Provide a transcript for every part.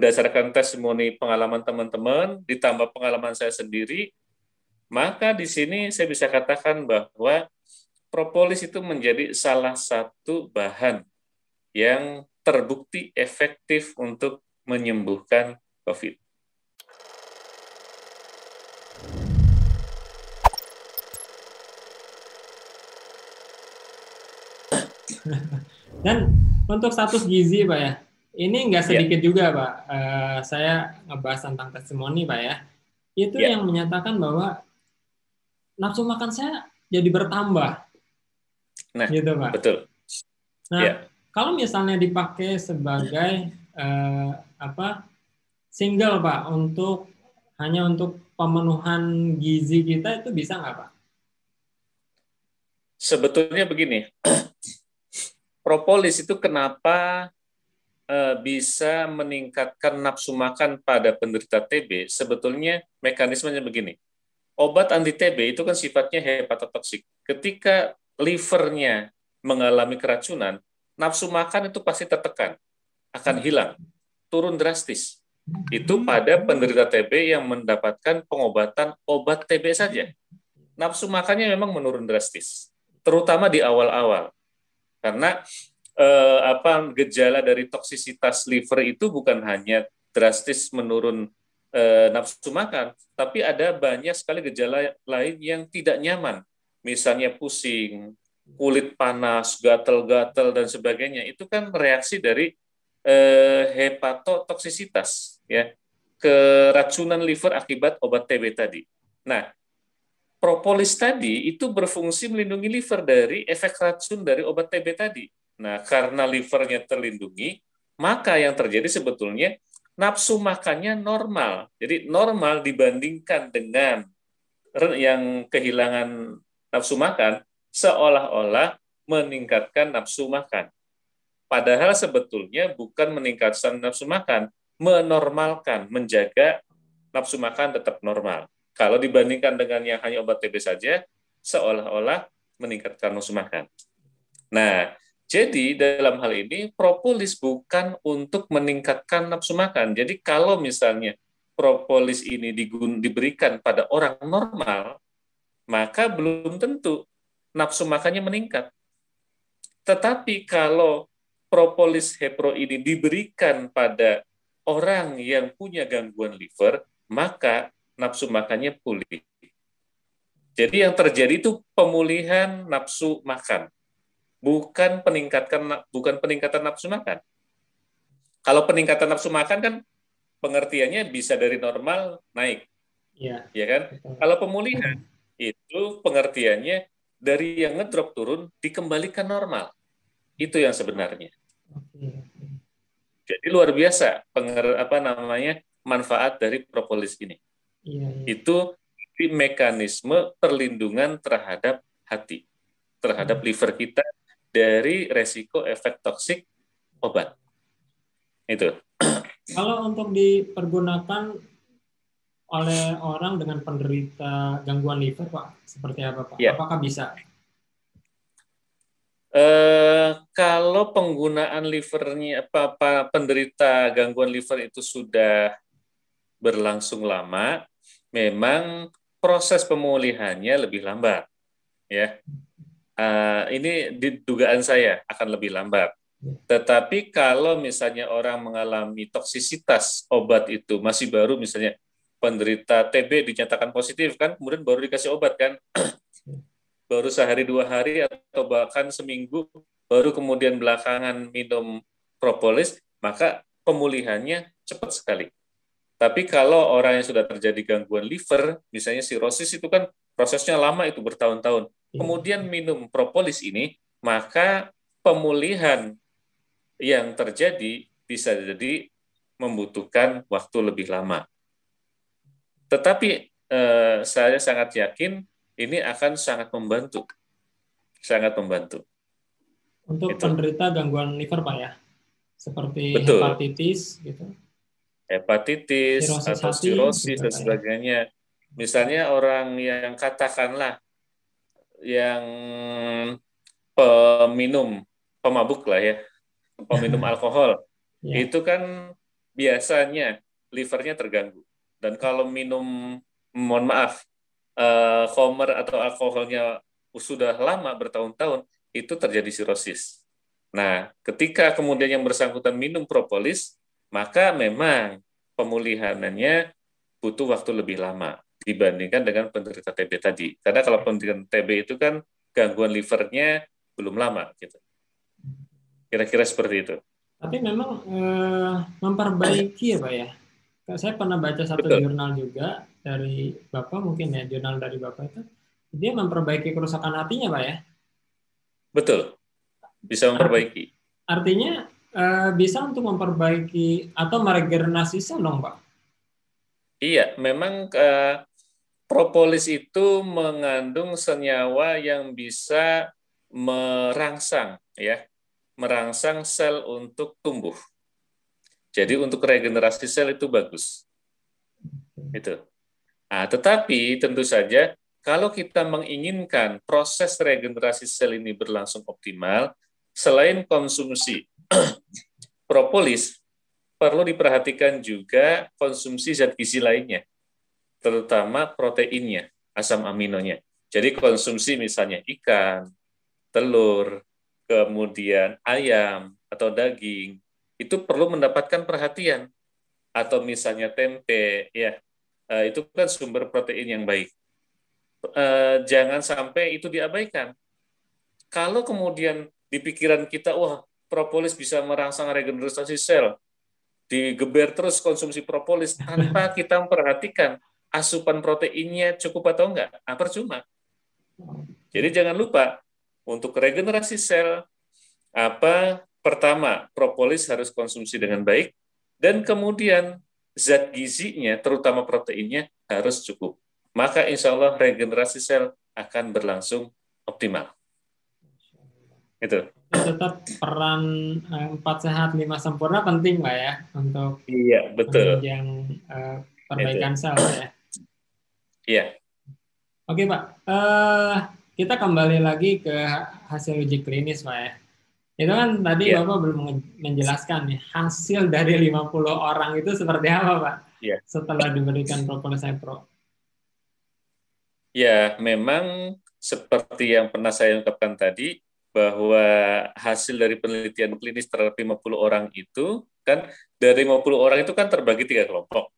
berdasarkan testimoni pengalaman teman-teman, ditambah pengalaman saya sendiri, maka di sini saya bisa katakan bahwa propolis itu menjadi salah satu bahan yang terbukti efektif untuk menyembuhkan COVID. Dan untuk status gizi, Pak ya, ini nggak ya. sedikit yeah. juga, Pak. Uh, saya ngebahas tentang testimoni, Pak ya. Itu yeah. yang menyatakan bahwa nafsu makan saya jadi bertambah. Nah, gitu, Pak. Betul. Nah, yeah. kalau misalnya dipakai sebagai uh, apa single, Pak, untuk hanya untuk pemenuhan gizi kita itu bisa nggak, Pak? Sebetulnya begini, propolis itu kenapa bisa meningkatkan nafsu makan pada penderita TB? Sebetulnya mekanismenya begini. Obat anti TB itu kan sifatnya hepatotoksik. Ketika livernya mengalami keracunan, nafsu makan itu pasti tertekan, akan hilang, turun drastis. Itu pada penderita TB yang mendapatkan pengobatan obat TB saja. Nafsu makannya memang menurun drastis, terutama di awal-awal. Karena eh, apa gejala dari toksisitas liver itu bukan hanya drastis menurun eh, nafsu makan, tapi ada banyak sekali gejala lain yang tidak nyaman. Misalnya pusing, kulit panas, gatal-gatal dan sebagainya. Itu kan reaksi dari eh, hepatotoksisitas ya, keracunan liver akibat obat TB tadi. Nah, propolis tadi itu berfungsi melindungi liver dari efek racun dari obat TB tadi. Nah, karena livernya terlindungi, maka yang terjadi sebetulnya nafsu makannya normal. Jadi normal dibandingkan dengan yang kehilangan nafsu makan, seolah-olah meningkatkan nafsu makan. Padahal sebetulnya bukan meningkatkan nafsu makan, menormalkan, menjaga nafsu makan tetap normal. Kalau dibandingkan dengan yang hanya obat TB saja, seolah-olah meningkatkan nafsu makan. Nah, jadi dalam hal ini propolis bukan untuk meningkatkan nafsu makan. Jadi kalau misalnya propolis ini diberikan pada orang normal, maka belum tentu nafsu makannya meningkat. Tetapi kalau propolis hepro ini diberikan pada orang yang punya gangguan liver, maka nafsu makannya pulih. Jadi yang terjadi itu pemulihan nafsu makan, bukan peningkatkan bukan peningkatan nafsu makan. Kalau peningkatan nafsu makan kan pengertiannya bisa dari normal naik, ya, ya kan? Betul. Kalau pemulihan itu pengertiannya dari yang ngedrop turun dikembalikan normal, itu yang sebenarnya. Jadi luar biasa penger apa namanya manfaat dari propolis ini. Iya, iya. Itu mekanisme perlindungan terhadap hati, terhadap hmm. liver kita dari resiko efek toksik obat. Itu. Kalau untuk dipergunakan oleh orang dengan penderita gangguan liver, Pak, seperti apa, Pak? Ya. Apakah bisa? Eh, kalau penggunaan livernya apa, apa penderita gangguan liver itu sudah berlangsung lama, memang proses pemulihannya lebih lambat, ya. Uh, ini di dugaan saya akan lebih lambat. Tetapi kalau misalnya orang mengalami toksisitas obat itu masih baru, misalnya penderita TB dinyatakan positif kan, kemudian baru dikasih obat kan, baru sehari dua hari atau bahkan seminggu, baru kemudian belakangan minum propolis, maka pemulihannya cepat sekali. Tapi kalau orang yang sudah terjadi gangguan liver, misalnya sirosis itu kan prosesnya lama itu bertahun-tahun. Iya. Kemudian minum propolis ini, maka pemulihan yang terjadi bisa jadi membutuhkan waktu lebih lama. Tetapi eh, saya sangat yakin ini akan sangat membantu, sangat membantu. Untuk itu. penderita gangguan liver, Pak ya, seperti Betul. hepatitis, gitu hepatitis sirosis atau sirosis dan ya. sebagainya. Misalnya orang yang katakanlah yang peminum pemabuk lah ya, peminum alkohol, ya. itu kan biasanya livernya terganggu. Dan kalau minum, mohon maaf, uh, homer atau alkoholnya sudah lama bertahun-tahun, itu terjadi sirosis. Nah, ketika kemudian yang bersangkutan minum propolis, maka memang pemulihannya butuh waktu lebih lama dibandingkan dengan penderita TB tadi. Karena kalau penderita TB itu kan gangguan livernya belum lama gitu. Kira-kira seperti itu. Tapi memang eh, memperbaiki ya Pak ya. Saya pernah baca satu Betul. jurnal juga dari Bapak mungkin ya, jurnal dari Bapak itu. Dia memperbaiki kerusakan hatinya Pak ya. Betul. Bisa memperbaiki. Artinya eh, bisa untuk memperbaiki atau meregenerasi sel dong Pak? Iya, memang eh, propolis itu mengandung senyawa yang bisa merangsang ya merangsang sel untuk tumbuh. Jadi untuk regenerasi sel itu bagus. Itu. Nah, tetapi tentu saja kalau kita menginginkan proses regenerasi sel ini berlangsung optimal, selain konsumsi propolis, perlu diperhatikan juga konsumsi zat gizi lainnya, terutama proteinnya, asam aminonya. Jadi konsumsi misalnya ikan, telur, kemudian ayam atau daging, itu perlu mendapatkan perhatian. Atau misalnya tempe, ya eh, itu kan sumber protein yang baik. Eh, jangan sampai itu diabaikan. Kalau kemudian di pikiran kita, wah propolis bisa merangsang regenerasi sel, digeber terus konsumsi propolis tanpa kita memperhatikan asupan proteinnya cukup atau enggak, nah, percuma. Jadi jangan lupa untuk regenerasi sel, apa pertama propolis harus konsumsi dengan baik dan kemudian zat gizinya terutama proteinnya harus cukup. Maka insya Allah regenerasi sel akan berlangsung optimal. Itu. Tetap peran eh, empat sehat lima sempurna penting lah ya untuk iya betul yang uh, perbaikan Itu. sel ya. Iya. Oke pak. Uh, kita kembali lagi ke hasil uji klinis, Pak ya. Itu kan tadi yeah. Bapak belum menjelaskan nih, hasil dari 50 orang itu seperti apa, Pak? Yeah. Setelah diberikan propolis Pro. Ya, memang seperti yang pernah saya ungkapkan tadi, bahwa hasil dari penelitian klinis terhadap 50 orang itu, kan dari 50 orang itu kan terbagi tiga kelompok.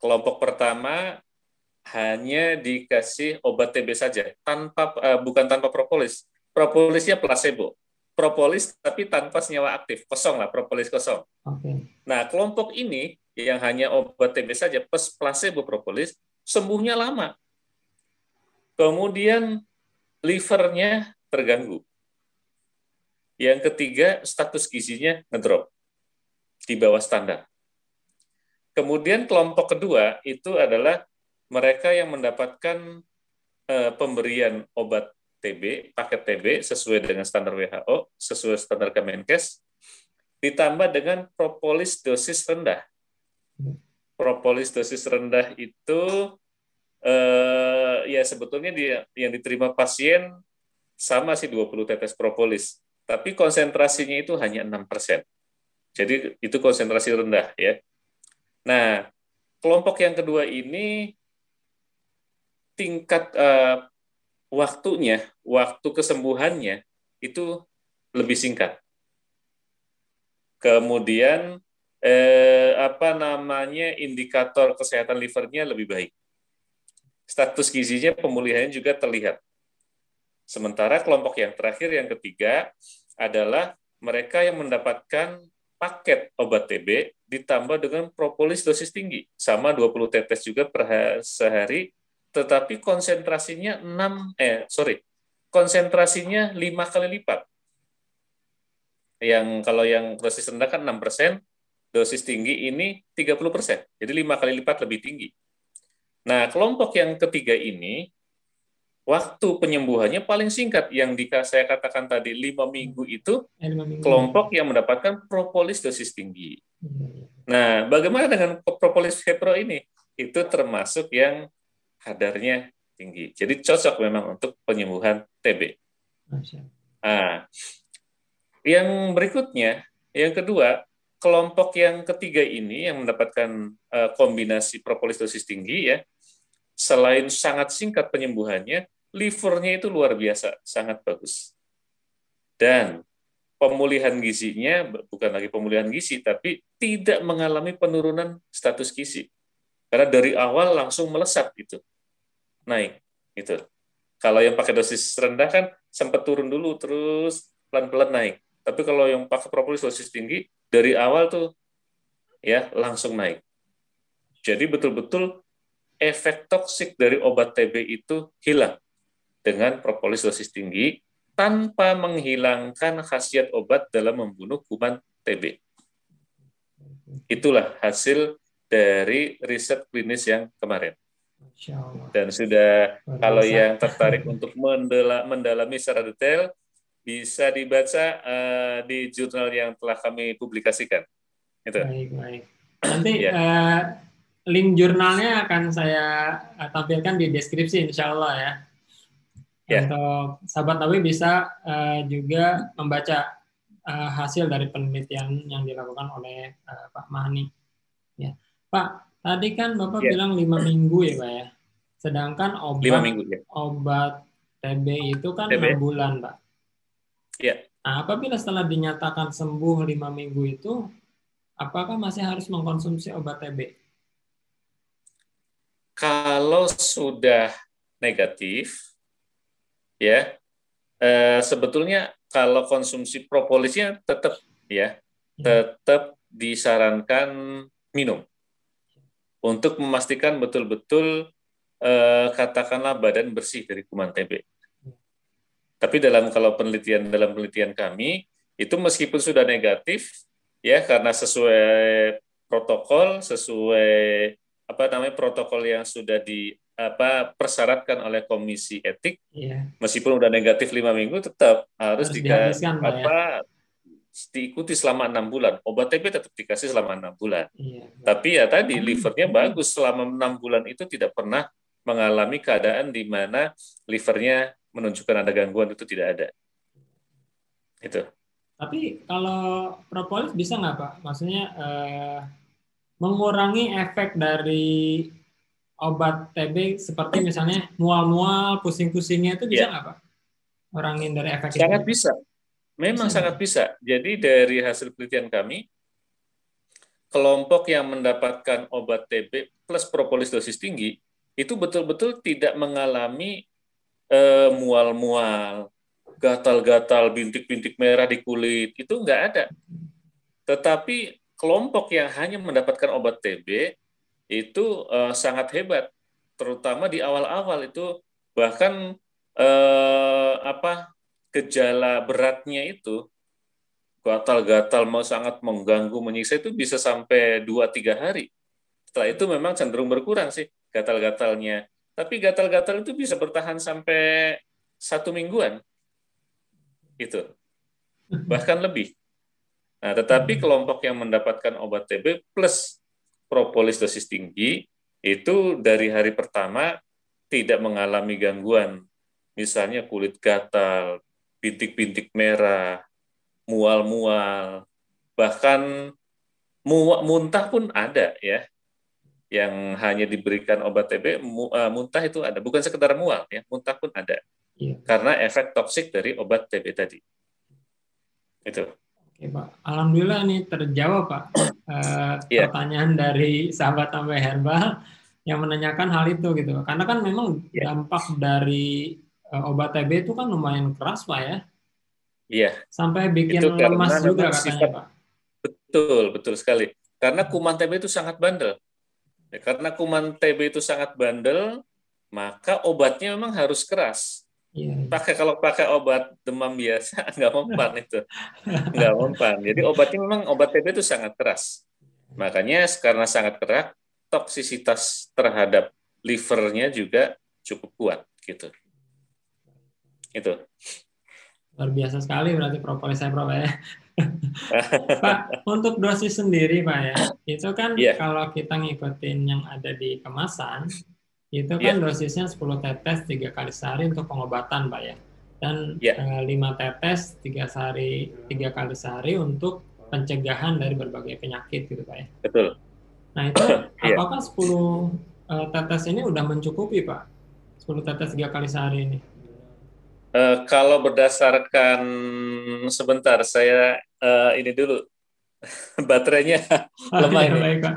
Kelompok pertama hanya dikasih obat TB saja, tanpa uh, bukan tanpa propolis. Propolisnya placebo. Propolis tapi tanpa senyawa aktif, kosong lah, propolis kosong. Okay. Nah, kelompok ini yang hanya obat TB saja plus placebo propolis, sembuhnya lama. Kemudian livernya terganggu. Yang ketiga, status gizinya ngedrop di bawah standar. Kemudian kelompok kedua itu adalah mereka yang mendapatkan uh, pemberian obat TB, paket TB sesuai dengan standar WHO, sesuai standar Kemenkes, ditambah dengan propolis dosis rendah. Propolis dosis rendah itu uh, ya sebetulnya dia, yang diterima pasien sama sih 20 tetes propolis, tapi konsentrasinya itu hanya 6%. Jadi itu konsentrasi rendah ya. Nah, kelompok yang kedua ini tingkat uh, waktunya, waktu kesembuhannya itu lebih singkat. Kemudian eh, apa namanya indikator kesehatan livernya lebih baik. Status gizinya pemulihannya juga terlihat. Sementara kelompok yang terakhir yang ketiga adalah mereka yang mendapatkan paket obat TB ditambah dengan propolis dosis tinggi sama 20 tetes juga per sehari tetapi konsentrasinya 6 eh sorry konsentrasinya lima kali lipat yang kalau yang dosis rendah kan 6 persen dosis tinggi ini 30 persen jadi lima kali lipat lebih tinggi nah kelompok yang ketiga ini waktu penyembuhannya paling singkat yang di, saya katakan tadi lima minggu itu eh, minggu. kelompok yang mendapatkan propolis dosis tinggi. Iya. Nah, bagaimana dengan propolis Hepro ini? Itu termasuk yang kadarnya tinggi. Jadi cocok memang untuk penyembuhan TB. Nah, yang berikutnya, yang kedua, kelompok yang ketiga ini yang mendapatkan uh, kombinasi propolis dosis tinggi ya, selain sangat singkat penyembuhannya, livernya itu luar biasa, sangat bagus. Dan pemulihan gizinya bukan lagi pemulihan gizi, tapi tidak mengalami penurunan status gizi. Karena dari awal langsung melesat itu, naik. Itu. Kalau yang pakai dosis rendah kan sempat turun dulu, terus pelan-pelan naik. Tapi kalau yang pakai propolis dosis tinggi, dari awal tuh ya langsung naik. Jadi betul-betul efek toksik dari obat TB itu hilang dengan propolis dosis tinggi tanpa menghilangkan khasiat obat dalam membunuh kuman TB. Itulah hasil dari riset klinis yang kemarin. Dan sudah kalau yang tertarik untuk mendalami secara detail bisa dibaca uh, di jurnal yang telah kami publikasikan. Itu. Baik, baik. Nanti ya. uh, link jurnalnya akan saya eh, tampilkan di deskripsi insya Allah ya. Yeah. Untuk sahabat Nabi bisa uh, juga membaca uh, hasil dari penelitian yang dilakukan oleh uh, Pak Mahani. Ya. Pak, tadi kan Bapak yeah. bilang lima minggu ya Pak ya. Sedangkan obat lima minggu, ya. obat TB itu kan enam bulan Pak. Ya. Nah, apabila setelah dinyatakan sembuh lima minggu itu, apakah masih harus mengkonsumsi obat TB? Kalau sudah negatif, ya eh, sebetulnya kalau konsumsi propolisnya tetap ya hmm. tetap disarankan minum untuk memastikan betul-betul eh, katakanlah badan bersih dari kuman TB. Tapi dalam kalau penelitian dalam penelitian kami itu meskipun sudah negatif ya karena sesuai protokol sesuai apa namanya protokol yang sudah di apa persyaratkan oleh komisi etik iya. meskipun udah negatif lima minggu tetap harus, harus dikasih ya. apa ya? Diikuti selama enam bulan obat TB tetap dikasih selama enam bulan iya. tapi ya tadi livernya bagus selama enam bulan itu tidak pernah mengalami keadaan di mana livernya menunjukkan ada gangguan itu tidak ada itu tapi kalau propolis bisa nggak pak maksudnya eh, mengurangi efek dari obat TB seperti misalnya mual-mual, pusing-pusingnya itu bisa iya. nggak Pak? Orangin dari efek Sangat itu? bisa. Memang bisa. sangat bisa. Jadi dari hasil penelitian kami, kelompok yang mendapatkan obat TB plus propolis dosis tinggi itu betul-betul tidak mengalami uh, mual-mual, gatal-gatal, bintik-bintik merah di kulit, itu nggak ada. Tetapi kelompok yang hanya mendapatkan obat TB itu uh, sangat hebat, terutama di awal-awal itu bahkan uh, apa gejala beratnya itu gatal-gatal mau sangat mengganggu menyiksa itu bisa sampai 2-3 hari. Setelah itu memang cenderung berkurang sih gatal-gatalnya. Tapi gatal-gatal itu bisa bertahan sampai satu mingguan. Itu. Bahkan lebih. Nah, tetapi kelompok yang mendapatkan obat TB plus propolis dosis tinggi itu dari hari pertama tidak mengalami gangguan, misalnya kulit gatal, bintik-bintik merah, mual-mual, bahkan muntah pun ada ya, yang hanya diberikan obat TB, eh, muntah itu ada, bukan sekedar mual ya, muntah pun ada, iya. karena efek toksik dari obat TB tadi. Itu. Oke Pak, Alhamdulillah nih terjawab Pak uh, yeah. pertanyaan dari sahabat sampai herbal yang menanyakan hal itu gitu. Karena kan memang yeah. dampak dari obat TB itu kan lumayan keras Pak ya. Iya. Sampai bikin itu lemas juga katanya sifat, Pak. Betul, betul sekali. Karena kuman TB itu sangat bandel. Ya, karena kuman TB itu sangat bandel, maka obatnya memang harus keras Iya, iya. Pakai kalau pakai obat demam biasa nggak mempan itu, nggak mempan. Jadi obatnya memang obat TB itu sangat keras. Makanya karena sangat keras, toksisitas terhadap livernya juga cukup kuat gitu. Itu. Luar biasa sekali berarti propolis saya Prof ya. Pak, untuk dosis sendiri Pak ya, itu kan yeah. kalau kita ngikutin yang ada di kemasan, itu kan yeah. dosisnya 10 tetes tiga kali sehari untuk pengobatan, Pak ya. Dan yeah. uh, 5 tetes tiga sehari tiga kali sehari untuk pencegahan dari berbagai penyakit gitu Pak ya. Betul. Nah itu iya. apakah 10 uh, tetes ini udah mencukupi Pak? 10 tetes tiga kali sehari ini? Uh, kalau berdasarkan sebentar saya uh, ini dulu baterainya oh, lemah ini. Baik, Pak.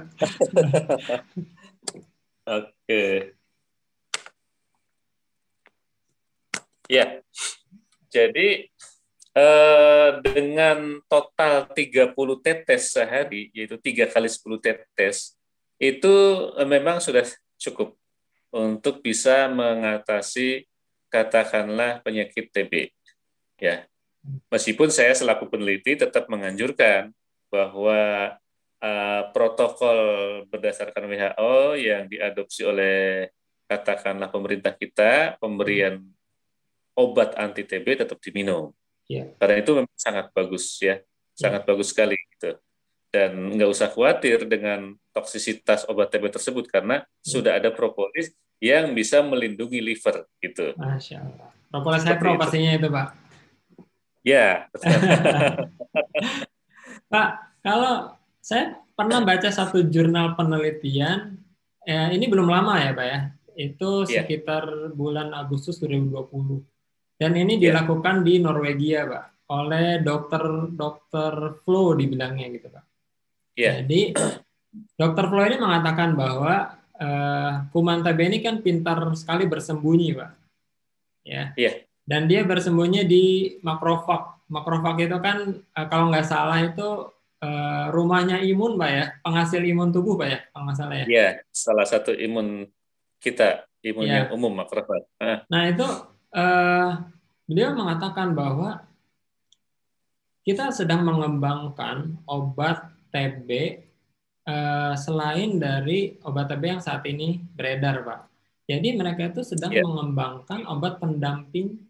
Oke. Ya. Jadi eh, dengan total 30 tetes sehari, yaitu tiga kali 10 tetes, itu eh, memang sudah cukup untuk bisa mengatasi katakanlah penyakit TB. Ya. Meskipun saya selaku peneliti tetap menganjurkan bahwa uh, protokol berdasarkan WHO yang diadopsi oleh katakanlah pemerintah kita, pemberian obat anti TB tetap diminum. Yeah. Karena itu memang sangat bagus ya, sangat yeah. bagus sekali gitu. Dan nggak usah khawatir dengan toksisitas obat TB tersebut karena yeah. sudah ada propolis yang bisa melindungi liver gitu. Masya Allah. Propolis pro pastinya itu Pak. Ya. Pak, kalau saya pernah baca satu jurnal penelitian, eh, ini belum lama ya Pak ya, itu yeah. sekitar bulan Agustus 2020. Dan ini yeah. dilakukan di Norwegia Pak, oleh dokter dokter Flo dibilangnya gitu Pak. Yeah. Jadi dokter Flo ini mengatakan bahwa uh, kuman TB ini kan pintar sekali bersembunyi Pak. Ya. Yeah. Dan dia bersembunyi di makrofag makrofag itu kan uh, kalau nggak salah itu uh, rumahnya imun, Pak ya, penghasil imun tubuh, Pak ya, kalau nggak salah ya. Iya, salah satu imun kita, imun ya. yang umum makrofag. Uh. Nah itu uh, beliau mengatakan bahwa kita sedang mengembangkan obat TB uh, selain dari obat TB yang saat ini beredar, Pak. Jadi mereka itu sedang yeah. mengembangkan obat pendamping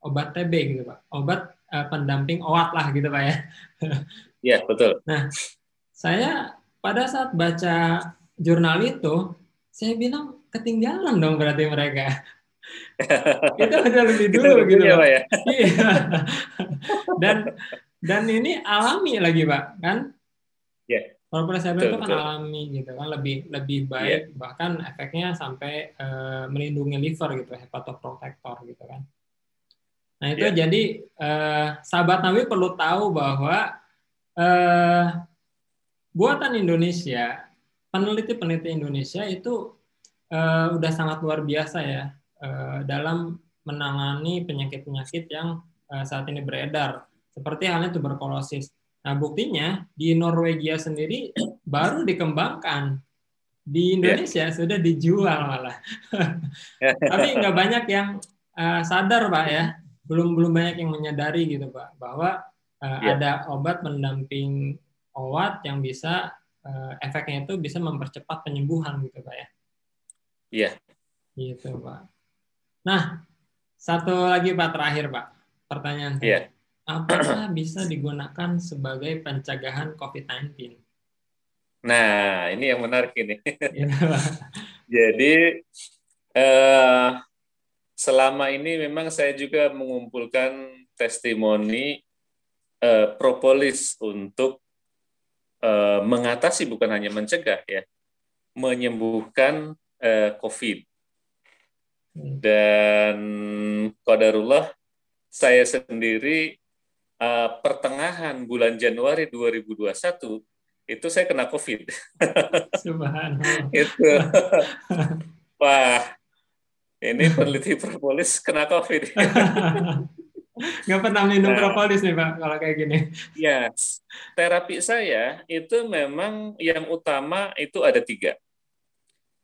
obat TB gitu, Pak. Obat uh, pendamping OAT lah gitu Pak ya. Iya, betul. Nah, saya pada saat baca jurnal itu, saya bilang ketinggalan dong berarti mereka. itu udah lebih dulu gitu ya, Pak ya. Iya. dan dan ini alami lagi Pak, kan? Iya. Corporate cyber itu kan betul. alami gitu kan, lebih lebih baik yeah. bahkan efeknya sampai uh, melindungi liver gitu, hepatoprotector gitu kan. Nah itu yeah. jadi eh, sahabat Nabi perlu tahu bahwa eh, buatan Indonesia, peneliti-peneliti Indonesia itu eh, udah sangat luar biasa ya eh, dalam menangani penyakit-penyakit yang eh, saat ini beredar, seperti halnya tuberkulosis. Nah buktinya di Norwegia sendiri baru dikembangkan di Indonesia yeah. sudah dijual malah. Tapi nggak banyak yang uh, sadar pak ya belum belum banyak yang menyadari gitu pak bahwa uh, eh, yeah. ada obat pendamping obat yang bisa uh, efeknya itu bisa mempercepat penyembuhan gitu pak ya. Iya. Yeah. Gitu pak. Nah satu lagi pak terakhir pak pertanyaan saya. Yeah. Apakah bisa digunakan sebagai pencegahan COVID-19? Nah, ini yang menarik ini. Iya, Jadi, uh, selama ini memang saya juga mengumpulkan testimoni uh, propolis untuk uh, mengatasi bukan hanya mencegah ya, menyembuhkan uh, COVID. Hmm. Dan qadarullah saya sendiri uh, pertengahan bulan Januari 2021 itu saya kena COVID. Subhanallah. itu. Wah, ini peneliti propolis kena COVID. Nggak pernah minum nah, propolis nih Pak, kalau kayak gini. Ya, yes. terapi saya itu memang yang utama itu ada tiga.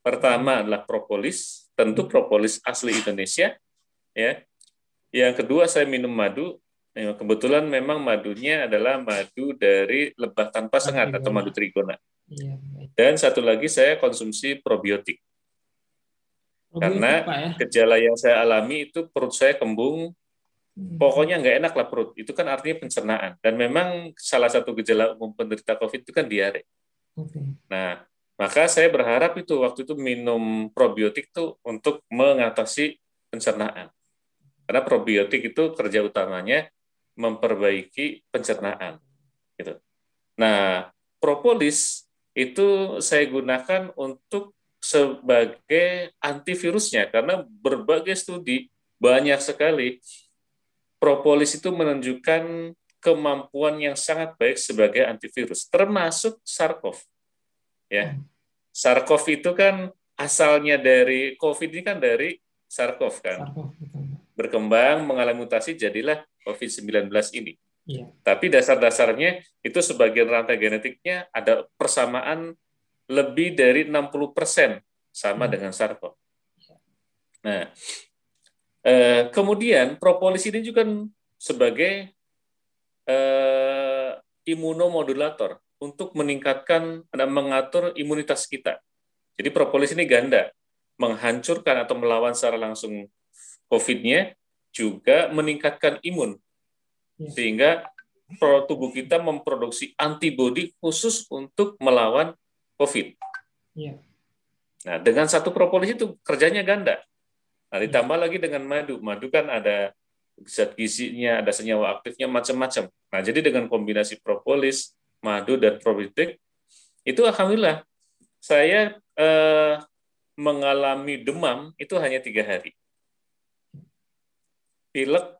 Pertama adalah propolis, tentu propolis asli Indonesia. ya. Yang kedua saya minum madu, kebetulan memang madunya adalah madu dari lebah tanpa sengat atau madu trigona. Iya, Dan satu lagi saya konsumsi probiotik. Karena ya? gejala yang saya alami itu perut saya kembung, hmm. pokoknya nggak enak lah perut. Itu kan artinya pencernaan. Dan memang salah satu gejala umum penderita COVID itu kan diare. Okay. Nah, maka saya berharap itu waktu itu minum probiotik tuh untuk mengatasi pencernaan. Karena probiotik itu kerja utamanya memperbaiki pencernaan. Gitu. Nah, propolis itu saya gunakan untuk sebagai antivirusnya karena berbagai studi banyak sekali propolis itu menunjukkan kemampuan yang sangat baik sebagai antivirus termasuk SARS-CoV. Ya. Hmm. SARS-CoV itu kan asalnya dari COVID ini kan dari SARS-CoV kan. Berkembang mengalami mutasi jadilah COVID-19 ini. Ya. Tapi dasar-dasarnya itu sebagian rantai genetiknya ada persamaan lebih dari 60% sama hmm. dengan SARS-CoV. Nah, eh, kemudian propolis ini juga sebagai eh, imunomodulator untuk meningkatkan dan mengatur imunitas kita. Jadi propolis ini ganda, menghancurkan atau melawan secara langsung COVID-nya, juga meningkatkan imun. Ya. Sehingga tubuh kita memproduksi antibodi khusus untuk melawan COVID. Ya. Nah, dengan satu propolis itu kerjanya ganda. Nah, ditambah lagi dengan madu. Madu kan ada zat gizinya, ada senyawa aktifnya macam-macam. Nah, jadi dengan kombinasi propolis, madu dan probiotik itu alhamdulillah saya eh, mengalami demam itu hanya tiga hari. Pilek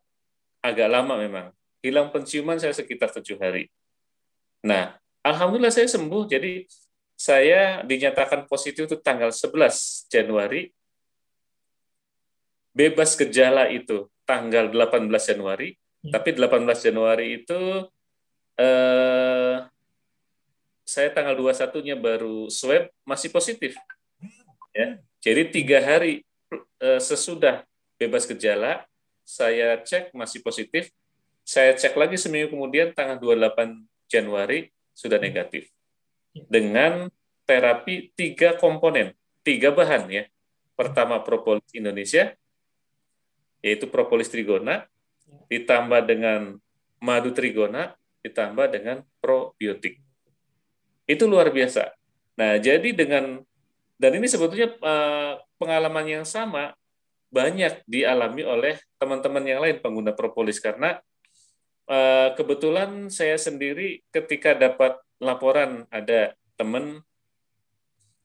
agak lama memang. Hilang penciuman saya sekitar tujuh hari. Nah, alhamdulillah saya sembuh. Jadi saya dinyatakan positif itu tanggal 11 Januari, bebas gejala itu tanggal 18 Januari, hmm. tapi 18 Januari itu eh, saya tanggal 21-nya baru swab masih positif. Ya. Jadi tiga hari eh, sesudah bebas gejala, saya cek masih positif, saya cek lagi seminggu kemudian tanggal 28 Januari sudah negatif dengan terapi tiga komponen, tiga bahan ya. Pertama propolis Indonesia, yaitu propolis trigona, ditambah dengan madu trigona, ditambah dengan probiotik. Itu luar biasa. Nah, jadi dengan dan ini sebetulnya eh, pengalaman yang sama banyak dialami oleh teman-teman yang lain pengguna propolis karena eh, kebetulan saya sendiri ketika dapat laporan ada teman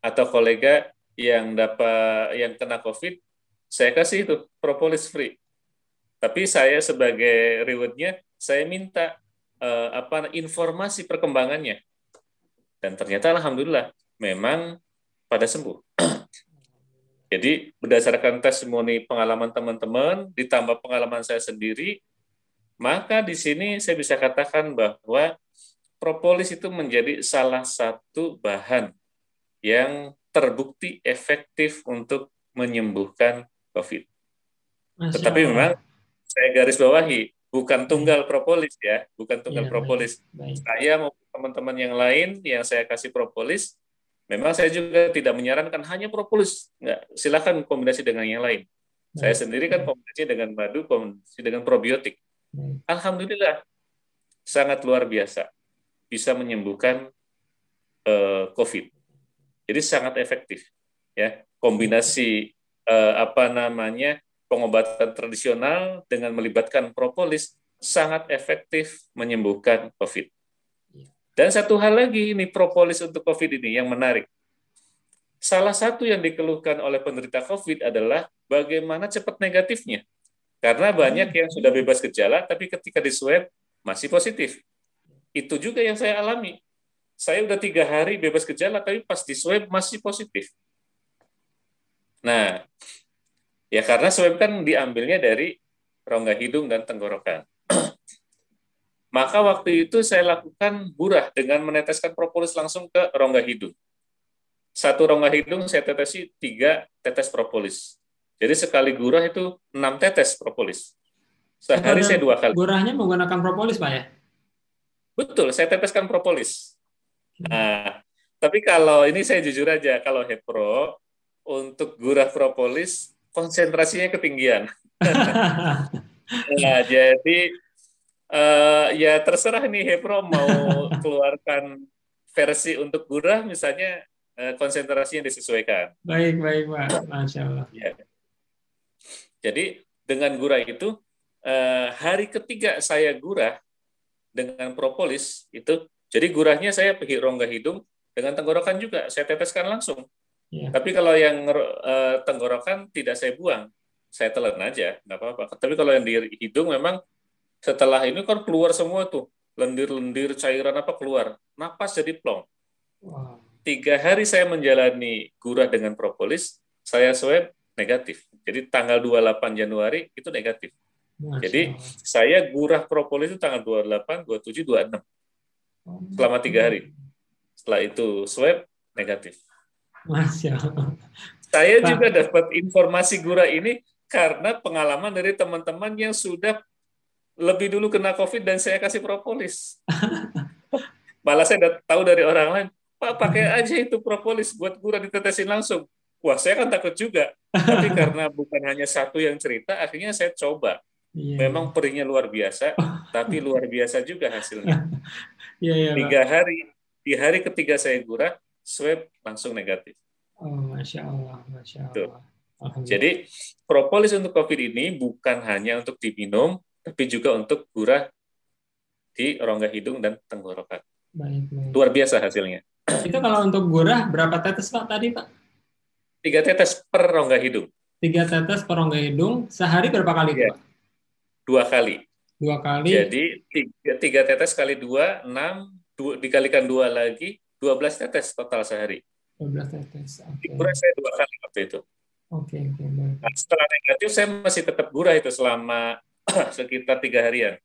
atau kolega yang dapat yang kena COVID, saya kasih itu propolis free. Tapi saya sebagai rewardnya, saya minta uh, apa informasi perkembangannya. Dan ternyata alhamdulillah memang pada sembuh. Jadi berdasarkan testimoni pengalaman teman-teman ditambah pengalaman saya sendiri, maka di sini saya bisa katakan bahwa propolis itu menjadi salah satu bahan yang terbukti efektif untuk menyembuhkan COVID. Masya Tetapi Allah. memang saya garis bawahi, bukan tunggal propolis ya, bukan tunggal ya, propolis. Baik. Saya mau teman-teman yang lain yang saya kasih propolis, memang saya juga tidak menyarankan hanya propolis, enggak, silakan kombinasi dengan yang lain. Saya sendiri kan kombinasi dengan madu, kombinasi dengan probiotik. Baik. Alhamdulillah, sangat luar biasa bisa menyembuhkan uh, COVID. Jadi sangat efektif ya kombinasi uh, apa namanya pengobatan tradisional dengan melibatkan propolis sangat efektif menyembuhkan COVID. Dan satu hal lagi ini propolis untuk COVID ini yang menarik. Salah satu yang dikeluhkan oleh penderita COVID adalah bagaimana cepat negatifnya. Karena banyak yang sudah bebas gejala, tapi ketika di swab masih positif. Itu juga yang saya alami. Saya udah tiga hari bebas gejala, tapi pas di swab masih positif. Nah, ya karena swab kan diambilnya dari rongga hidung dan tenggorokan. Maka waktu itu saya lakukan burah dengan meneteskan propolis langsung ke rongga hidung. Satu rongga hidung saya tetesi tiga tetes propolis. Jadi sekali gurah itu enam tetes propolis. Sehari saya dua kali. Gurahnya menggunakan propolis, Pak ya? Betul, saya teteskan propolis. Nah, tapi kalau ini saya jujur aja, kalau Hepro untuk gurah propolis konsentrasinya ketinggian. nah, jadi uh, ya terserah nih Hepro mau keluarkan versi untuk gurah misalnya uh, konsentrasinya disesuaikan. Baik, baik, Pak. Masya Allah. Ya. Jadi dengan gurah itu uh, hari ketiga saya gurah dengan propolis itu Jadi gurahnya saya pergi rongga hidung dengan tenggorokan juga, saya teteskan langsung. Iya. Tapi kalau yang uh, tenggorokan tidak saya buang, saya telan aja, nggak apa-apa. Tapi kalau yang di hidung memang setelah ini kan keluar semua tuh, lendir-lendir cairan apa keluar, napas jadi plong. Wow. Tiga hari saya menjalani gurah dengan propolis, saya swab negatif. Jadi tanggal 28 Januari itu negatif. Masya Jadi saya gurah propolis itu tanggal 28, 27, 26. Selama tiga hari. Setelah itu swab negatif. Masya Allah. Saya juga dapat informasi gurah ini karena pengalaman dari teman-teman yang sudah lebih dulu kena COVID dan saya kasih propolis. Malah saya tahu dari orang lain, Pak pakai aja itu propolis buat gurah ditetesin langsung. Wah saya kan takut juga. Tapi karena bukan hanya satu yang cerita, akhirnya saya coba. Yeah. Memang perihnya luar biasa, tapi luar biasa juga hasilnya. yeah, yeah, Tiga hari, di hari ketiga saya gurah, swab langsung negatif. Oh, masya Allah, masya Allah. Jadi propolis untuk COVID ini bukan hanya untuk diminum, tapi juga untuk gurah di rongga hidung dan tenggorokan. Baik, baik. Luar biasa hasilnya. Itu kalau untuk gurah berapa tetes Pak tadi Pak? Tiga tetes per rongga hidung. Tiga tetes per rongga hidung, sehari berapa kali ya. Pak? Dua kali. Dua kali. Jadi tiga, tiga tetes kali dua, enam, dua, dikalikan dua lagi, 12 tetes total sehari. 12 tetes. Okay. Gurah saya dua kali waktu itu. Oke, okay, oke. Okay, nah, setelah negatif saya masih tetap gurah itu selama sekitar tiga harian.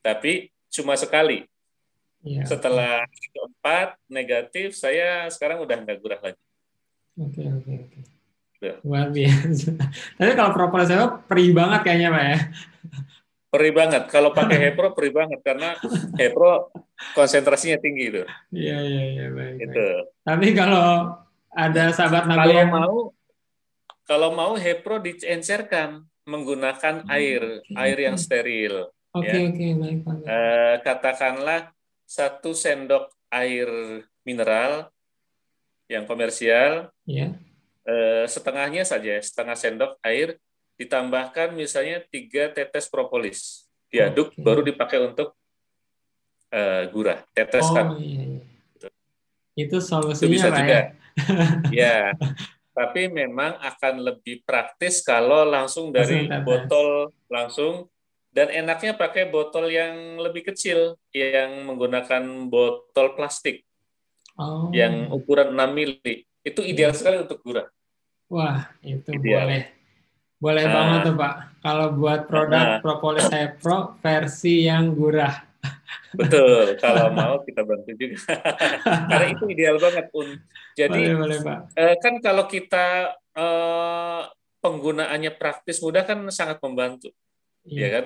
Tapi cuma sekali. Ya, setelah okay. keempat negatif, saya sekarang udah nggak gurah lagi. Oke, okay, oke, okay, oke. Okay. Luar biasa. Tapi kalau propolis saya perih banget kayaknya, Pak ya. Perih banget. Kalau pakai Hepro perih banget karena Hepro konsentrasinya tinggi itu. Iya iya iya baik. Itu. Tapi kalau ada sahabat Nabi yang mau kalau mau Hepro diencerkan menggunakan air okay. air yang steril. Oke okay, ya. oke okay, baik. Eh, katakanlah satu sendok air mineral yang komersial. Yeah. Eh, setengahnya saja setengah sendok air ditambahkan misalnya tiga tetes propolis diaduk okay. baru dipakai untuk uh, gurah teteskan. Oh, iya, iya. Itu solusinya itu bisa juga. ya. Tapi memang akan lebih praktis kalau langsung dari langsung botol langsung dan enaknya pakai botol yang lebih kecil yang menggunakan botol plastik. Oh. Yang ukuran 6 mili. Itu ideal iya. sekali untuk gurah. Wah, itu ideal. boleh. Boleh nah, banget tuh, Pak. Kalau buat produk nah, Propolis Pro versi yang gurah. Betul, kalau mau kita bantu juga. Karena itu ideal banget. Jadi boleh, boleh, Pak. Eh, kan kalau kita eh, penggunaannya praktis mudah kan sangat membantu. Iya ya kan?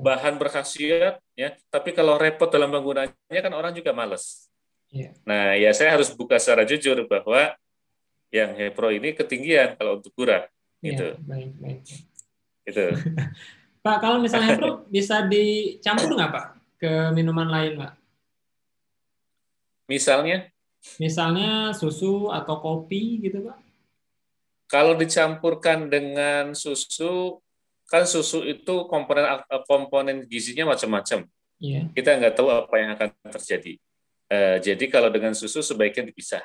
Bahan berkhasiat ya, tapi kalau repot dalam penggunaannya kan orang juga males. Iya. Nah, ya saya harus buka secara jujur bahwa yang Hepro ini ketinggian kalau untuk gurah. Iya, gitu. baik, baik. Itu. Pak, kalau misalnya Hepro bisa dicampur nggak Pak? Ke minuman lain, Pak? Misalnya? Misalnya susu atau kopi gitu, Pak? Kalau dicampurkan dengan susu, kan susu itu komponen komponen gizinya macam-macam. Yeah. Kita nggak tahu apa yang akan terjadi. Uh, jadi kalau dengan susu sebaiknya dipisah.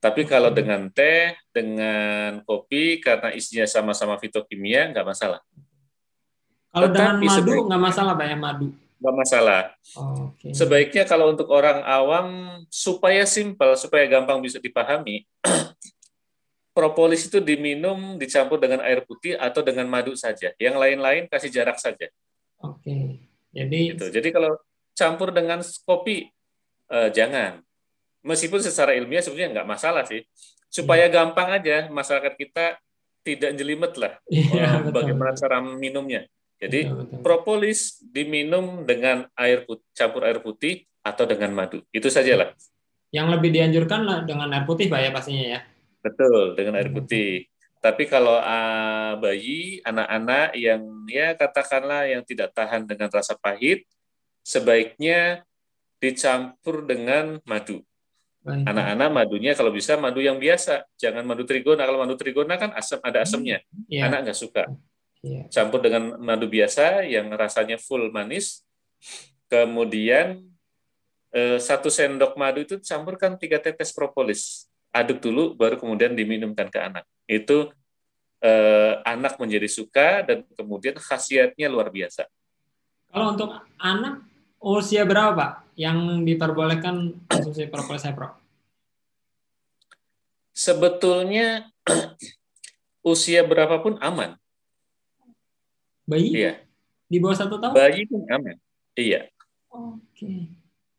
Tapi kalau dengan teh, dengan kopi, karena isinya sama-sama fitokimia, nggak masalah. Kalau dengan madu nggak masalah, Pak ya madu nggak masalah. Oh, okay. Sebaiknya kalau untuk orang awam supaya simpel, supaya gampang bisa dipahami, propolis itu diminum dicampur dengan air putih atau dengan madu saja. Yang lain-lain kasih jarak saja. Oke. Okay. Jadi gitu. Jadi kalau campur dengan kopi eh, jangan. Meskipun secara ilmiah sebenarnya nggak masalah sih. Supaya yeah. gampang aja masyarakat kita tidak jelimet lah. Yeah, ya, bagaimana cara minumnya. Jadi betul, betul. propolis diminum dengan air putih, campur air putih atau dengan madu. Itu sajalah. Yang lebih dianjurkan dengan air putih, Pak ya pastinya ya. Betul, dengan air putih. Tapi kalau uh, bayi, anak-anak yang ya katakanlah yang tidak tahan dengan rasa pahit, sebaiknya dicampur dengan madu. Anak-anak madunya kalau bisa madu yang biasa, jangan madu trigona. Kalau madu trigona kan asam ada asamnya, ya. anak nggak suka. Iya. Campur dengan madu biasa yang rasanya full manis. Kemudian eh, satu sendok madu itu campurkan tiga tetes propolis. Aduk dulu, baru kemudian diminumkan ke anak. Itu eh, anak menjadi suka dan kemudian khasiatnya luar biasa. Kalau untuk anak usia berapa Pak yang diperbolehkan konsumsi propolis Pro? Sebetulnya usia berapapun aman. Bayi? Iya. Di bawah satu tahun? Bayi pun aman. Iya. Oke. Okay.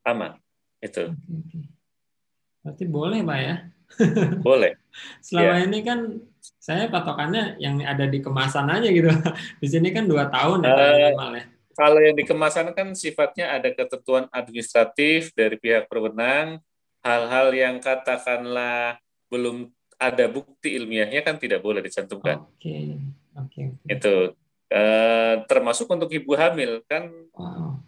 Aman. Itu. Okay, okay. Berarti boleh, Pak ya? boleh. Selama yeah. ini kan saya patokannya yang ada di kemasan aja gitu. Di sini kan dua tahun ya, uh, ya. Kalau yang di kemasan kan sifatnya ada ketentuan administratif dari pihak berwenang, hal-hal yang katakanlah belum ada bukti ilmiahnya kan tidak boleh dicantumkan. Oke, okay. oke. Okay, okay. Itu uh, termasuk untuk ibu hamil kan. Wow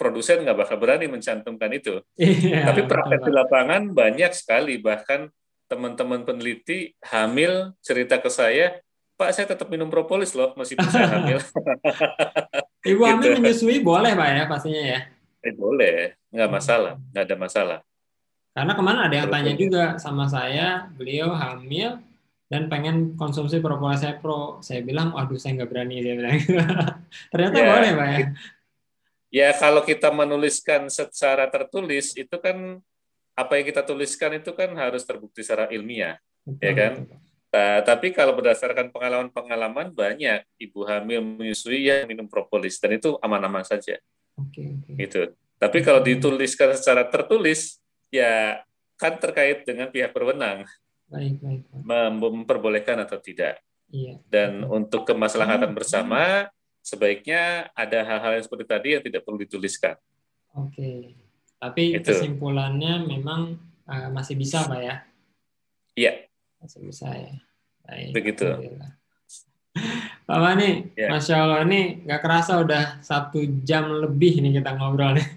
produsen nggak bakal berani mencantumkan itu. Iya, Tapi praktek di lapangan banyak sekali, bahkan teman-teman peneliti hamil cerita ke saya, Pak saya tetap minum propolis loh meskipun saya hamil. Ibu gitu. hamil menyusui boleh Pak ya pastinya ya? Eh, boleh, nggak hmm. masalah, nggak ada masalah. Karena ke mana ada yang Terus tanya juga sama saya, beliau hamil dan pengen konsumsi propolis saya pro. Saya bilang, waduh saya nggak berani dia bilang. Ternyata ya, boleh Pak ya. Ya kalau kita menuliskan secara tertulis itu kan apa yang kita tuliskan itu kan harus terbukti secara ilmiah, betul, ya kan? Nah, tapi kalau berdasarkan pengalaman-pengalaman banyak ibu hamil menyusui yang minum propolis dan itu aman-aman saja. Oke, oke. Gitu. Tapi kalau dituliskan secara tertulis ya kan terkait dengan pihak berwenang. Baik, baik. baik. Memperbolehkan atau tidak. Iya. Dan untuk kemaslahatan bersama sebaiknya ada hal-hal yang seperti tadi yang tidak perlu dituliskan. Oke, tapi Itu. kesimpulannya memang uh, masih bisa, Pak ya? Iya. Masih bisa ya. Baik. Begitu. Pak Mani, ya. Masya Allah ini nggak kerasa udah satu jam lebih nih kita ngobrol nih.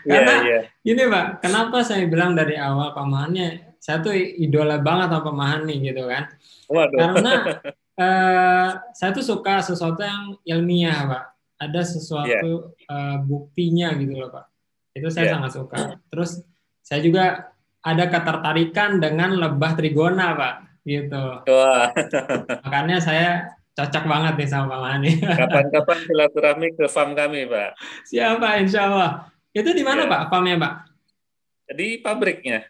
Iya, Karena ya, ya. ini Pak, kenapa saya bilang dari awal Pak Mani, saya tuh idola banget sama Pak Mani gitu kan. Waduh. Karena uh, saya tuh suka sesuatu yang ilmiah, Pak. Ada sesuatu yeah. Iya. uh, buktinya gitu loh, Pak. Itu saya yeah. sangat suka. Terus saya juga ada ketertarikan dengan lebah trigona, Pak. Gitu. Wah. Makanya saya cocok banget nih sama Pak Mani. Kapan-kapan silaturahmi ke farm kami, Pak. Siapa, insya Allah. Itu di mana, yeah. Pak, farmnya, Pak? Di pabriknya.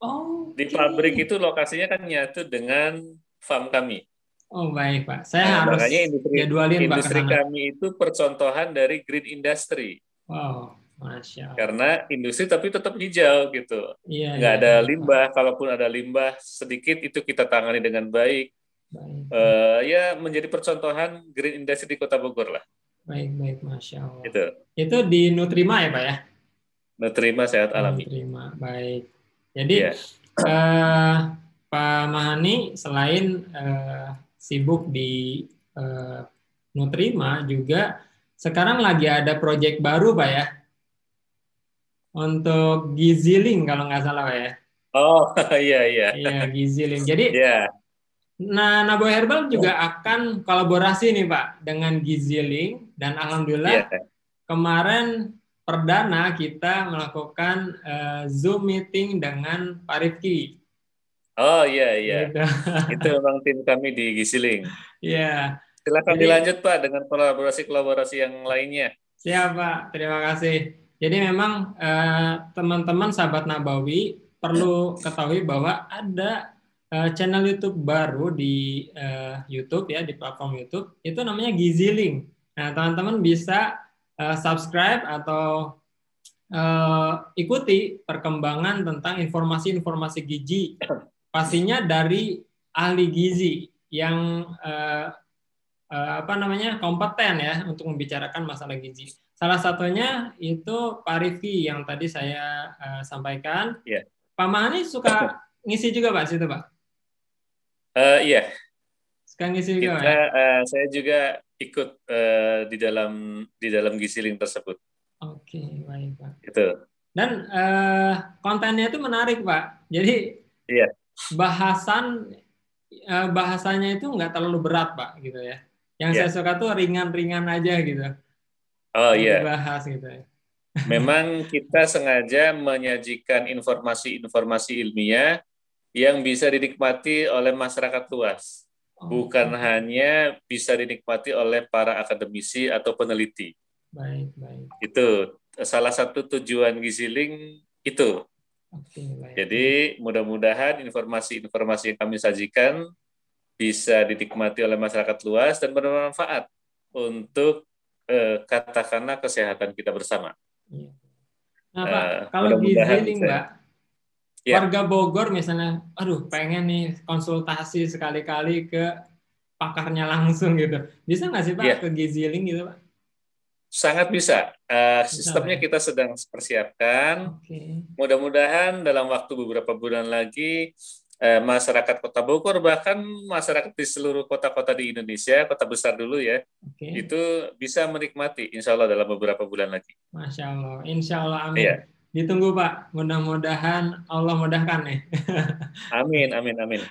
Oh. Di pabrik itu lokasinya kan nyatu dengan farm kami. Oh baik Pak, saya nah, harus makanya industri, jadwalin industri Pak kami itu percontohan dari green industry. Wow, masya Allah. Karena industri tapi tetap hijau gitu, iya, nggak iya, ada iya, limbah. Pak. Kalaupun ada limbah sedikit itu kita tangani dengan baik. baik. Uh, ya menjadi percontohan green industry di Kota Bogor lah. Baik baik, masya Allah. Itu. Itu di Nutrima ya Pak ya? Nutrima sehat alami. Nutrima, baik. Jadi yeah. uh, Pak Mahani selain uh, sibuk di uh, Nutrima juga sekarang lagi ada proyek baru Pak ya untuk Giziling kalau nggak salah Pak ya. Oh iya iya. Iya Giziling. Jadi yeah. Nah, Nabo Herbal juga akan kolaborasi nih Pak dengan Giziling dan alhamdulillah yeah. kemarin perdana kita melakukan uh, Zoom meeting dengan Pak Rifki Oh iya iya. Gitu. Itu memang tim kami di Gisiling. Iya. Silakan Jadi, dilanjut Pak dengan kolaborasi-kolaborasi yang lainnya. Siap Pak, terima kasih. Jadi memang eh, teman-teman sahabat Nabawi perlu ketahui bahwa ada eh, channel YouTube baru di eh, YouTube ya di platform YouTube itu namanya Giziling. Nah teman-teman bisa eh, subscribe atau eh, ikuti perkembangan tentang informasi-informasi gizi pastinya dari ahli gizi yang uh, uh, apa namanya kompeten ya untuk membicarakan masalah gizi. Salah satunya itu Pak Rifki yang tadi saya uh, sampaikan. Yeah. Pak Mahani suka ngisi juga Pak situ Pak? Uh, iya. Ngisi juga Kita, ya? uh, saya juga ikut uh, di dalam di dalam gisiling tersebut. Oke, okay, baik Pak. Itu. Dan uh, kontennya itu menarik Pak. Jadi iya bahasan eh, bahasanya itu nggak terlalu berat pak gitu ya yang yeah. saya suka tuh ringan-ringan aja gitu oh iya yeah. bahas gitu ya Memang kita sengaja menyajikan informasi-informasi ilmiah yang bisa dinikmati oleh masyarakat luas, oh, bukan hanya bisa dinikmati oleh para akademisi atau peneliti. Baik, baik. Itu salah satu tujuan Giziling itu. Oke, baik. Jadi mudah-mudahan informasi-informasi yang kami sajikan bisa dinikmati oleh masyarakat luas dan bermanfaat untuk eh, katakanlah kesehatan kita bersama. Iya. Nah, Pak, uh, kalau Giziling, Mbak, ya. warga Bogor misalnya, aduh pengen nih konsultasi sekali-kali ke pakarnya langsung gitu. Bisa nggak sih Pak ya. ke Giziling gitu Pak? Sangat bisa. Uh, sistemnya kita sedang persiapkan. Okay. Mudah-mudahan dalam waktu beberapa bulan lagi uh, masyarakat Kota Bogor bahkan masyarakat di seluruh kota-kota di Indonesia, kota besar dulu ya, okay. itu bisa menikmati Insya Allah dalam beberapa bulan lagi. Masya Allah, Insya Allah, amin. Yeah. Ditunggu Pak, mudah-mudahan Allah mudahkan nih. amin, amin, amin.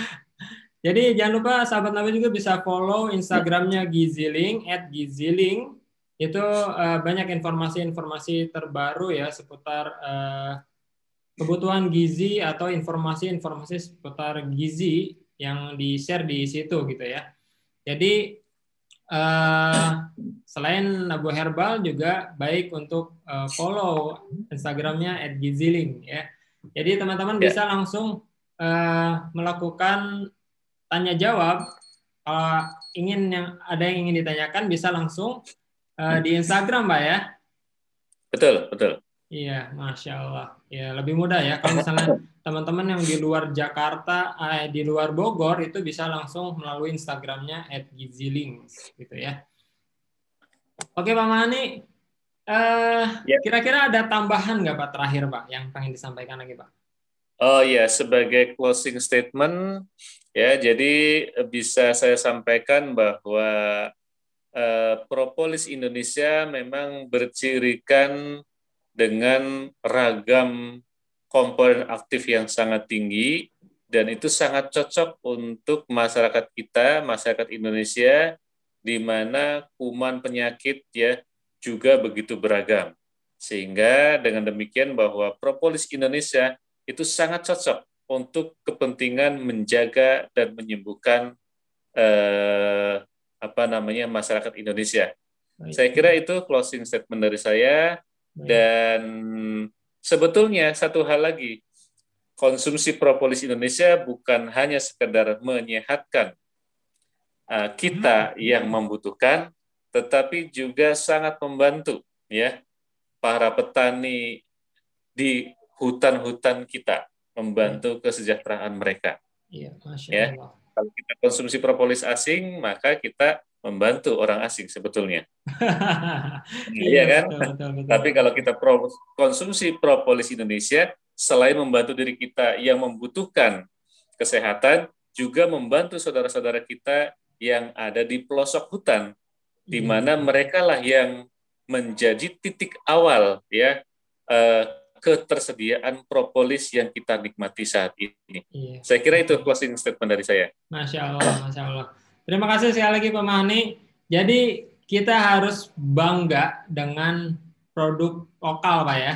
Jadi jangan lupa sahabat Nabi juga bisa follow Instagramnya Giziling at Giziling itu uh, banyak informasi-informasi terbaru ya seputar uh, kebutuhan gizi atau informasi-informasi seputar gizi yang di-share di situ gitu ya. Jadi uh, selain Abu Herbal juga baik untuk uh, follow Instagramnya @giziling ya. Jadi teman-teman ya. bisa langsung uh, melakukan tanya jawab kalau ingin yang ada yang ingin ditanyakan bisa langsung uh, di Instagram, Pak ya? Betul, betul. Iya, masya Allah. Ya lebih mudah ya kalau misalnya teman-teman yang di luar Jakarta, eh, di luar Bogor itu bisa langsung melalui Instagramnya @gizilings gitu ya. Oke Pak Mani, eh, ya. kira-kira ada tambahan nggak Pak terakhir Pak yang pengen disampaikan lagi Pak? Oh ya, sebagai closing statement ya, jadi bisa saya sampaikan bahwa Eh, propolis Indonesia memang bercirikan dengan ragam komponen aktif yang sangat tinggi dan itu sangat cocok untuk masyarakat kita, masyarakat Indonesia di mana kuman penyakit ya juga begitu beragam. Sehingga dengan demikian bahwa propolis Indonesia itu sangat cocok untuk kepentingan menjaga dan menyembuhkan eh, apa namanya masyarakat Indonesia. Baik. Saya kira itu closing statement dari saya. Dan sebetulnya satu hal lagi konsumsi propolis Indonesia bukan hanya sekedar menyehatkan uh, kita yang membutuhkan tetapi juga sangat membantu ya para petani di hutan-hutan kita membantu kesejahteraan mereka. Iya, Masya ya. Kalau kita konsumsi propolis asing, maka kita membantu orang asing sebetulnya. iya kan? Betul, betul, betul. Tapi kalau kita pro, konsumsi propolis Indonesia, selain membantu diri kita yang membutuhkan kesehatan, juga membantu saudara-saudara kita yang ada di pelosok hutan, di iya. mana mereka lah yang menjadi titik awal ya eh, ketersediaan propolis yang kita nikmati saat ini. Iya. Saya kira itu closing statement dari saya. Masya Allah, Masya Allah. Terima kasih sekali lagi Pak Mahani. Jadi kita harus bangga dengan produk lokal Pak ya.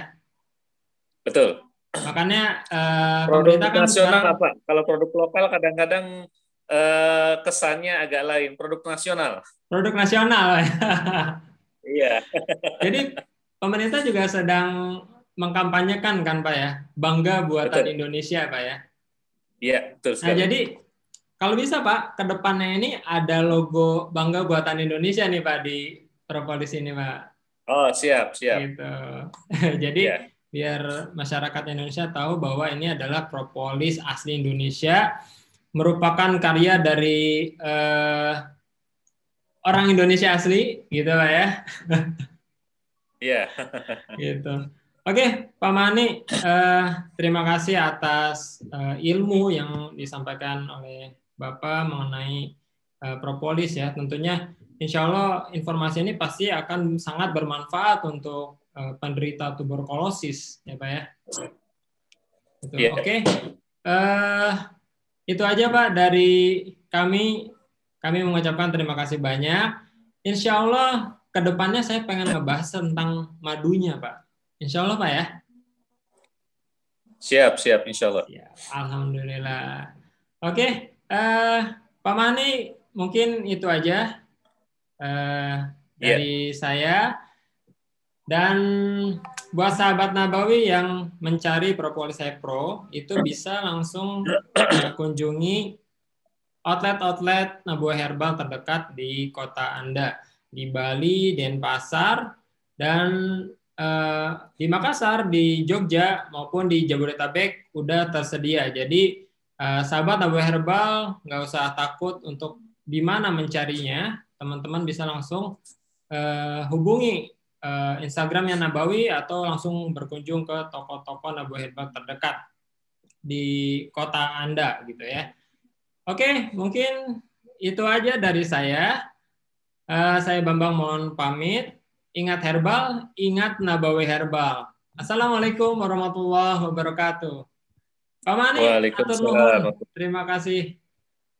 Betul. Makanya uh, produk kan nasional sekarang, apa? Kalau produk lokal kadang-kadang uh, kesannya agak lain. Produk nasional. Produk nasional. iya. Jadi pemerintah juga sedang mengkampanyekan kan Pak ya, bangga buatan betul. Indonesia Pak ya. Iya, betul nah, sekali. Nah, jadi kalau bisa Pak, ke depannya ini ada logo bangga buatan Indonesia nih Pak di Propolis ini Pak. Oh, siap, siap. Gitu. jadi ya. biar masyarakat Indonesia tahu bahwa ini adalah propolis asli Indonesia merupakan karya dari eh, orang Indonesia asli gitu Pak ya. Iya. gitu. Oke, Pak Mani, eh, terima kasih atas eh, ilmu yang disampaikan oleh Bapak mengenai eh, propolis ya. Tentunya, insya Allah informasi ini pasti akan sangat bermanfaat untuk eh, penderita tuberkulosis, ya Pak ya. Gitu. Yeah. Oke, eh, itu aja Pak dari kami. Kami mengucapkan terima kasih banyak. Insya Allah ke depannya saya pengen ngebahas tentang madunya, Pak. Insya Allah, Pak ya. Siap, siap, insya Allah. Ya, Alhamdulillah. Oke, uh, Pak Mani, mungkin itu aja uh, dari yeah. saya. Dan buat sahabat Nabawi yang mencari propolis Pro, itu bisa langsung kunjungi outlet-outlet Nabawi Herbal terdekat di kota Anda di Bali, Denpasar, dan eh, di Makassar, di Jogja maupun di Jabodetabek udah tersedia. Jadi eh, sahabat Abu Herbal nggak usah takut untuk di mana mencarinya. Teman-teman bisa langsung eh, hubungi eh, Instagramnya Nabawi atau langsung berkunjung ke toko-toko Nabawi Herbal terdekat di kota Anda gitu ya. Oke, mungkin itu aja dari saya. Uh, saya Bambang mohon pamit. Ingat herbal, ingat Nabawi herbal. Assalamualaikum warahmatullahi wabarakatuh. Pak Mani, terima kasih.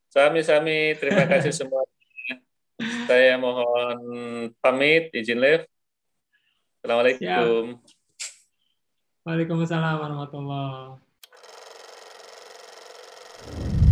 Sami-sami, terima kasih semua. Saya mohon pamit, izin live. Assalamualaikum. Waalaikumsalam warahmatullahi wabarakatuh.